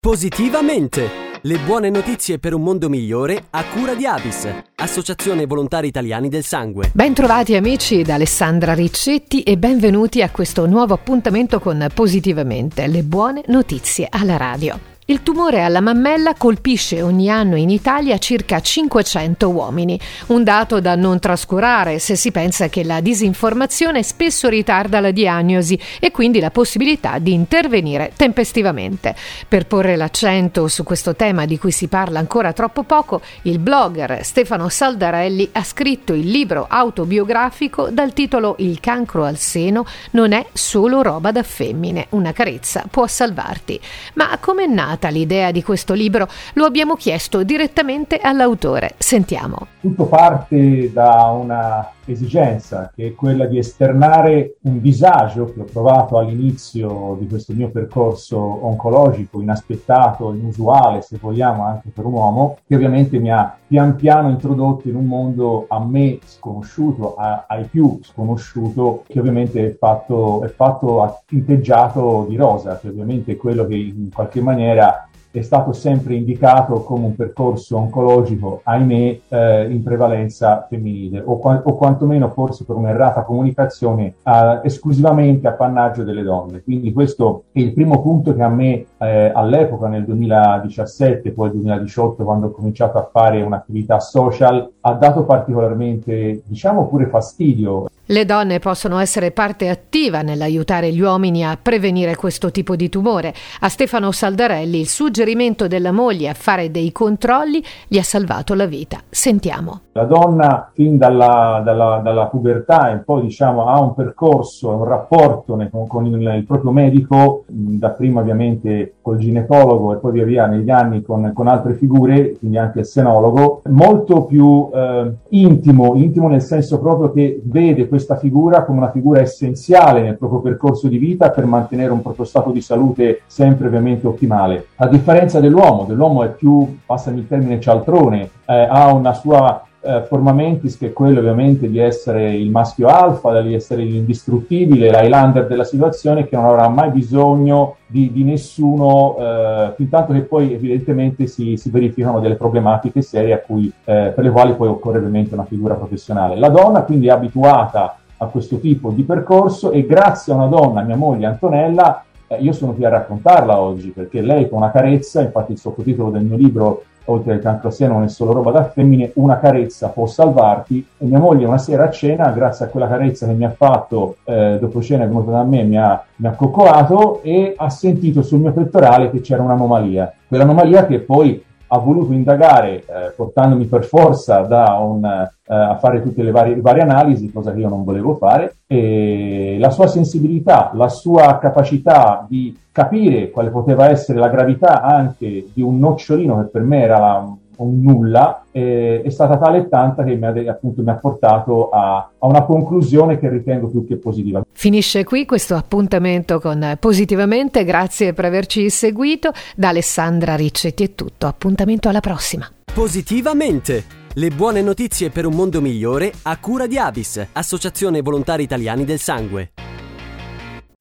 Positivamente! Le buone notizie per un mondo migliore a cura di Avis, Associazione Volontari Italiani del Sangue. Bentrovati amici da Alessandra Riccetti e benvenuti a questo nuovo appuntamento con Positivamente, le buone notizie alla radio. Il tumore alla mammella colpisce ogni anno in Italia circa 500 uomini, un dato da non trascurare se si pensa che la disinformazione spesso ritarda la diagnosi e quindi la possibilità di intervenire tempestivamente. Per porre l'accento su questo tema di cui si parla ancora troppo poco, il blogger Stefano Saldarelli ha scritto il libro autobiografico dal titolo Il cancro al seno non è solo roba da femmine, una carezza può salvarti. Ma com'è nato? Nata l'idea di questo libro? Lo abbiamo chiesto direttamente all'autore. Sentiamo. Tutto parte da una esigenza che è quella di esternare un disagio che ho provato all'inizio di questo mio percorso oncologico, inaspettato, inusuale se vogliamo anche per un uomo, che ovviamente mi ha pian piano introdotto in un mondo a me sconosciuto, a, ai più sconosciuto, che ovviamente è fatto, è fatto tinteggiato di rosa, che ovviamente è quello che in qualche maniera è stato sempre indicato come un percorso oncologico, ahimè, eh, in prevalenza femminile, o, qua- o, quantomeno forse per un'errata comunicazione eh, esclusivamente appannaggio delle donne. Quindi questo è il primo punto che a me eh, all'epoca, nel 2017, poi 2018, quando ho cominciato a fare un'attività social, ha dato particolarmente, diciamo pure fastidio. Le donne possono essere parte attiva nell'aiutare gli uomini a prevenire questo tipo di tumore. A Stefano Saldarelli il suggerimento della moglie a fare dei controlli gli ha salvato la vita. Sentiamo. La donna fin dalla, dalla, dalla pubertà e poi diciamo ha un percorso, un rapporto con, con il, il, proprio medico, dapprima ovviamente col ginecologo e poi via via negli anni con, con altre figure, quindi anche il senologo, molto più eh, intimo, intimo nel senso proprio che vede questa figura come una figura essenziale nel proprio percorso di vita per mantenere un proprio stato di salute sempre ovviamente ottimale. A differenza dell'uomo, dell'uomo è più, passami il termine, cialtrone, eh, ha una sua eh, Formamentis che è quello ovviamente di essere il maschio alfa, di essere l'indistruttibile, l'highlander della situazione che non avrà mai bisogno di, di nessuno, eh, fin tanto che poi evidentemente si, si, verificano delle problematiche serie cui, eh, per le quali poi occorre ovviamente una figura professionale. La donna quindi è abituata a questo tipo di percorso e grazie a una donna, mia moglie Antonella, eh, io sono qui a raccontarla oggi perché lei con una carezza, infatti il sottotitolo del mio libro oltre cancro seno non è solo roba da femmine, una carezza può salvarti e mia moglie una sera a cena, grazie a quella carezza che mi ha fatto eh, dopo cena è venuta da me, mi ha, mi ha coccolato e ha sentito sul mio pettorale che c'era un'anomalia. Quell'anomalia che poi ha voluto indagare eh, portandomi per forza un, eh, a fare tutte le varie, varie, analisi, cosa che io non volevo fare, e la sua sensibilità, la sua capacità di capire quale poteva essere la gravità anche di un nocciolino che per me era la, un nulla, eh, è stata tale e tanta che mi ha, appunto, mi ha portato a, a, una conclusione che ritengo più che positiva. Finisce qui questo appuntamento con Positivamente, grazie per averci seguito. Da Alessandra Riccetti è tutto, appuntamento alla prossima. Positivamente! Le buone notizie per un mondo migliore a cura di Avis, Associazione Volontari Italiani del Sangue.